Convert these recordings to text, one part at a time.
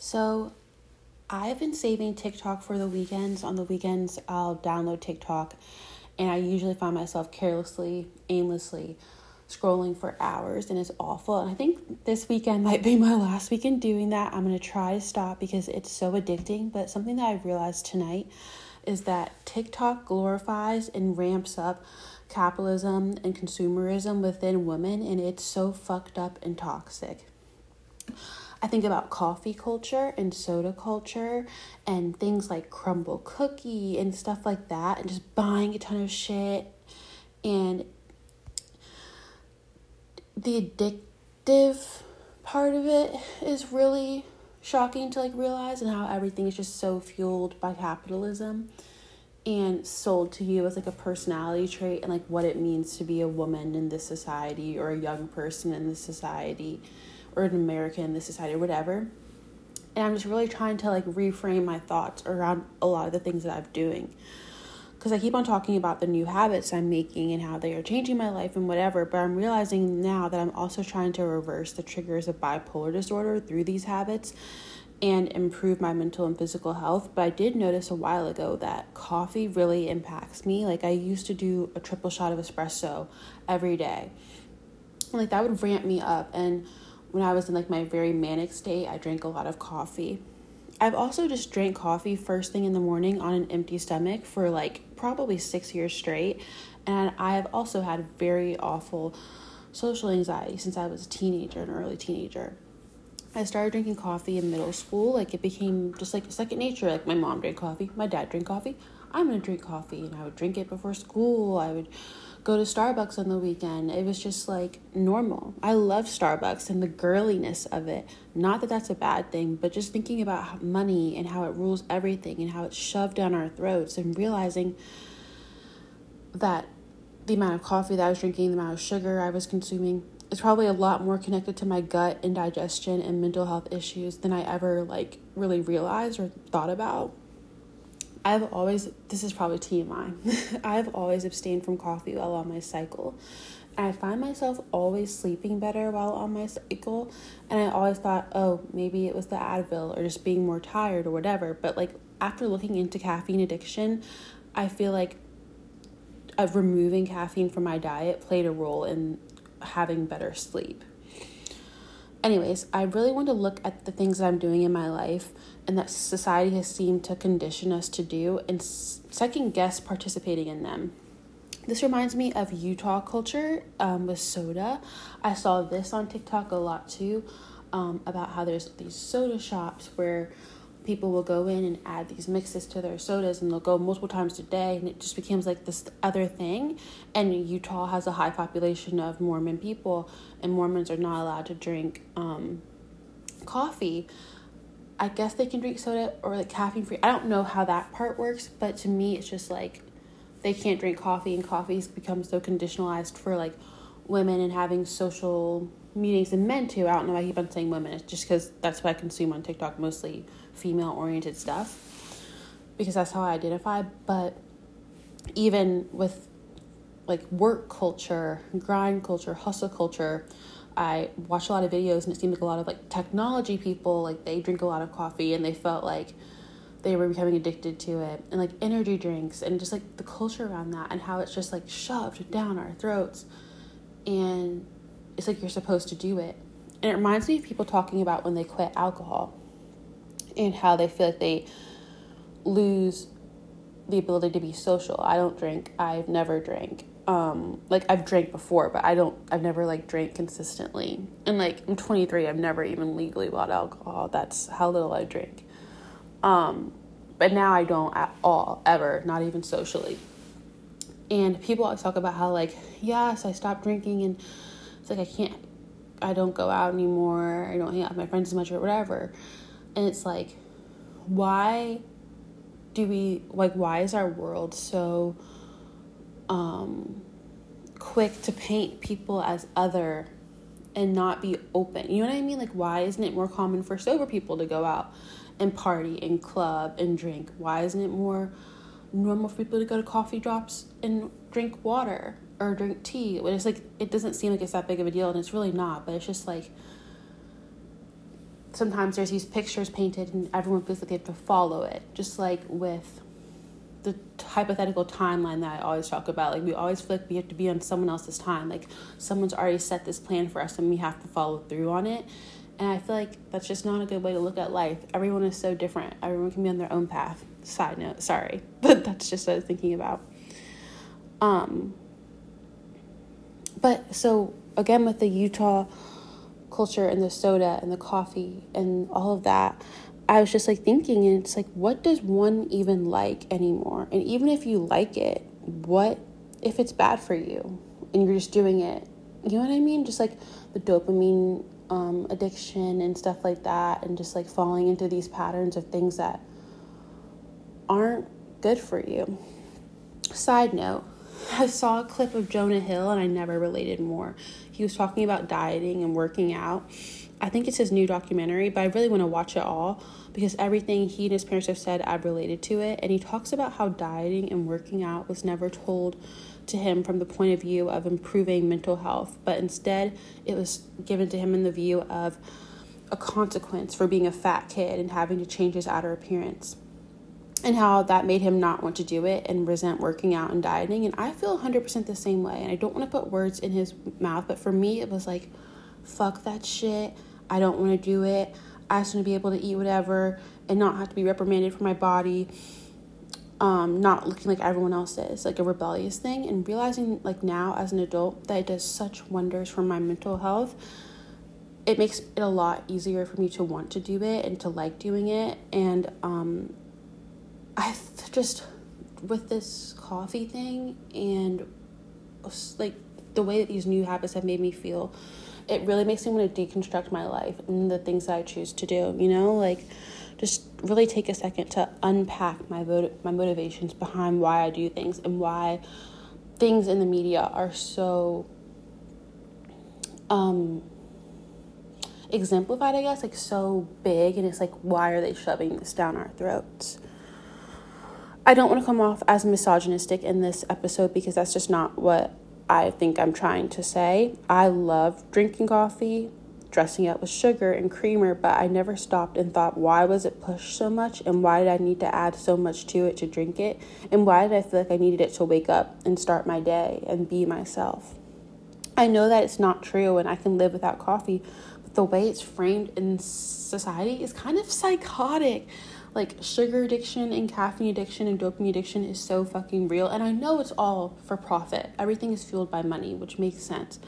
So, I've been saving TikTok for the weekends. On the weekends, I'll download TikTok, and I usually find myself carelessly, aimlessly scrolling for hours, and it's awful. And I think this weekend might be my last weekend doing that. I'm gonna try to stop because it's so addicting. But something that I realized tonight is that TikTok glorifies and ramps up capitalism and consumerism within women, and it's so fucked up and toxic. I think about coffee culture and soda culture and things like Crumbl cookie and stuff like that, and just buying a ton of shit. And the addictive part of it is really shocking to like realize and how everything is just so fueled by capitalism and sold to you as like a personality trait and like what it means to be a woman in this society or a young person in this society or an American in this society or whatever. And I'm just really trying to like reframe my thoughts around a lot of the things that I'm doing. Because I keep on talking about the new habits I'm making and how they are changing my life and whatever, but I'm realizing now that I'm also trying to reverse the triggers of bipolar disorder through these habits and improve my mental and physical health. But I did notice a while ago that coffee really impacts me. Like I used to do a triple shot of espresso every day. Like that would ramp me up and when I was in like my very manic state, I drank a lot of coffee. I've also just drank coffee first thing in the morning on an empty stomach for like probably six years straight. And I've also had very awful social anxiety since I was a teenager, an early teenager. I started drinking coffee in middle school. Like it became just like second nature. Like my mom drank coffee, my dad drank coffee. I'm gonna drink coffee, and I would drink it before school. I would go to Starbucks on the weekend. It was just like normal. I love Starbucks and the girliness of it. Not that that's a bad thing, but just thinking about money and how it rules everything and how it's shoved down our throats and realizing that the amount of coffee that I was drinking, the amount of sugar I was consuming, is probably a lot more connected to my gut and digestion and mental health issues than I ever like really realized or thought about. I've always, this is probably TMI, I've always abstained from coffee while on my cycle. I find myself always sleeping better while on my cycle. And I always thought, oh, maybe it was the Advil or just being more tired or whatever. But like after looking into caffeine addiction, I feel like of removing caffeine from my diet played a role in having better sleep. Anyways, I really want to look at the things that I'm doing in my life and that society has seemed to condition us to do and second guess participating in them. This reminds me of Utah culture um, with soda. I saw this on TikTok a lot too um, about how there's these soda shops where people will go in and add these mixes to their sodas and they'll go multiple times a day and it just becomes like this other thing and utah has a high population of mormon people and mormons are not allowed to drink um, coffee I guess they can drink soda or like caffeine free. I don't know how that part works, but to me, it's just like they can't drink coffee, and coffee's become so conditionalized for like women and having social meetings and men too. I don't know why I keep on saying women. It's just because that's what I consume on TikTok, mostly female oriented stuff, because that's how I identify. But even with like work culture, grind culture, hustle culture, I watched a lot of videos and it seemed like a lot of like technology people like they drink a lot of coffee and they felt like they were becoming addicted to it and like energy drinks and just like the culture around that and how it's just like shoved down our throats and it's like you're supposed to do it. And it reminds me of people talking about when they quit alcohol and how they feel like they lose the ability to be social. I don't drink. I've never drank um like I've drank before, but I don't I've never like drank consistently. And like I'm 23, I've never even legally bought alcohol. That's how little I drink. Um but now I don't at all ever, not even socially. And people always talk about how like, yes, I stopped drinking and it's like I can't I don't go out anymore. I don't hang out with my friends as much or whatever. And it's like why do we like why is our world so um, quick to paint people as other and not be open. You know what I mean? Like, why isn't it more common for sober people to go out and party and club and drink? Why isn't it more normal for people to go to coffee drops and drink water or drink tea? It's like, it doesn't seem like it's that big of a deal, and it's really not, but it's just like, sometimes there's these pictures painted and everyone feels like they have to follow it just like with the hypothetical timeline that I always talk about. Like we always feel like we have to be on someone else's time. Like someone's already set this plan for us and we have to follow through on it. And I feel like that's just not a good way to look at life. Everyone is so different. Everyone can be on their own path. Side note, sorry. But that's just what I was thinking about. Um but so again with the Utah culture and the soda and the coffee and all of that, I was just like thinking, and it's like, what does one even like anymore? And even if you like it, what if it's bad for you and you're just doing it? You know what I mean? Just like the dopamine um, addiction and stuff like that, and just like falling into these patterns of things that aren't good for you. Side note, I saw a clip of Jonah Hill and I never related more. He was talking about dieting and working out. I think it's his new documentary, but I really want to watch it all because everything he and his parents have said, I've related to it. And he talks about how dieting and working out was never told to him from the point of view of improving mental health, but instead it was given to him in the view of a consequence for being a fat kid and having to change his outer appearance. And how that made him not want to do it and resent working out and dieting. And I feel 100% the same way. And I don't want to put words in his mouth, but for me, it was like, fuck that shit. I don't want to do it. I just want to be able to eat whatever and not have to be reprimanded for my body. Um, not looking like everyone else is, like a rebellious thing, and realizing like now as an adult that it does such wonders for my mental health. It makes it a lot easier for me to want to do it and to like doing it. And um, I just with this coffee thing and like the way that these new habits have made me feel it really makes me want to deconstruct my life and the things that I choose to do, you know, like just really take a second to unpack my vot- my motivations behind why I do things and why things in the media are so um exemplified, I guess, like so big and it's like why are they shoving this down our throats? I don't want to come off as misogynistic in this episode because that's just not what I think I'm trying to say. I love drinking coffee, dressing it with sugar and creamer, but I never stopped and thought, why was it pushed so much? And why did I need to add so much to it to drink it? And why did I feel like I needed it to wake up and start my day and be myself? I know that it's not true and I can live without coffee, but the way it's framed in society is kind of psychotic like sugar addiction and caffeine addiction and dopamine addiction is so fucking real and i know it's all for profit. Everything is fueled by money which makes sense.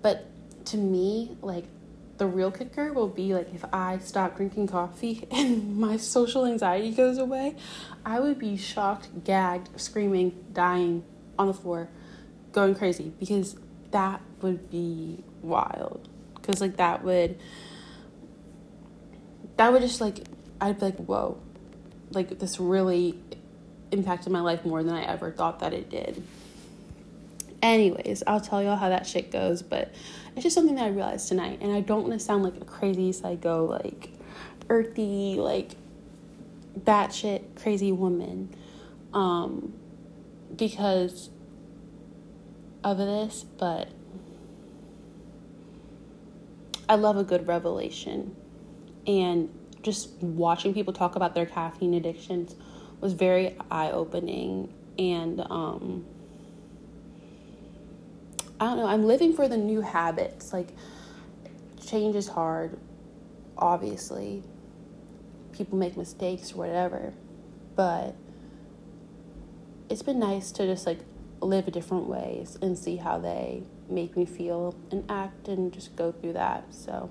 But to me like the real kicker will be like if i stop drinking coffee and my social anxiety goes away i would be shocked gagged screaming dying on the floor going crazy because that would be wild. Because like that would that would just like I'd be like, whoa, like this really impacted my life more than I ever thought that it did. Anyways, I'll tell y'all how that shit goes, but it's just something that I realized tonight, and I don't want to sound like a crazy psycho, like earthy, like batshit crazy woman, um, because of this, but I love a good revelation, and just watching people talk about their caffeine addictions was very eye opening and um, I don't know, I'm living for the new habits. Like change is hard, obviously. People make mistakes or whatever. But it's been nice to just like live different ways and see how they make me feel and act and just go through that. So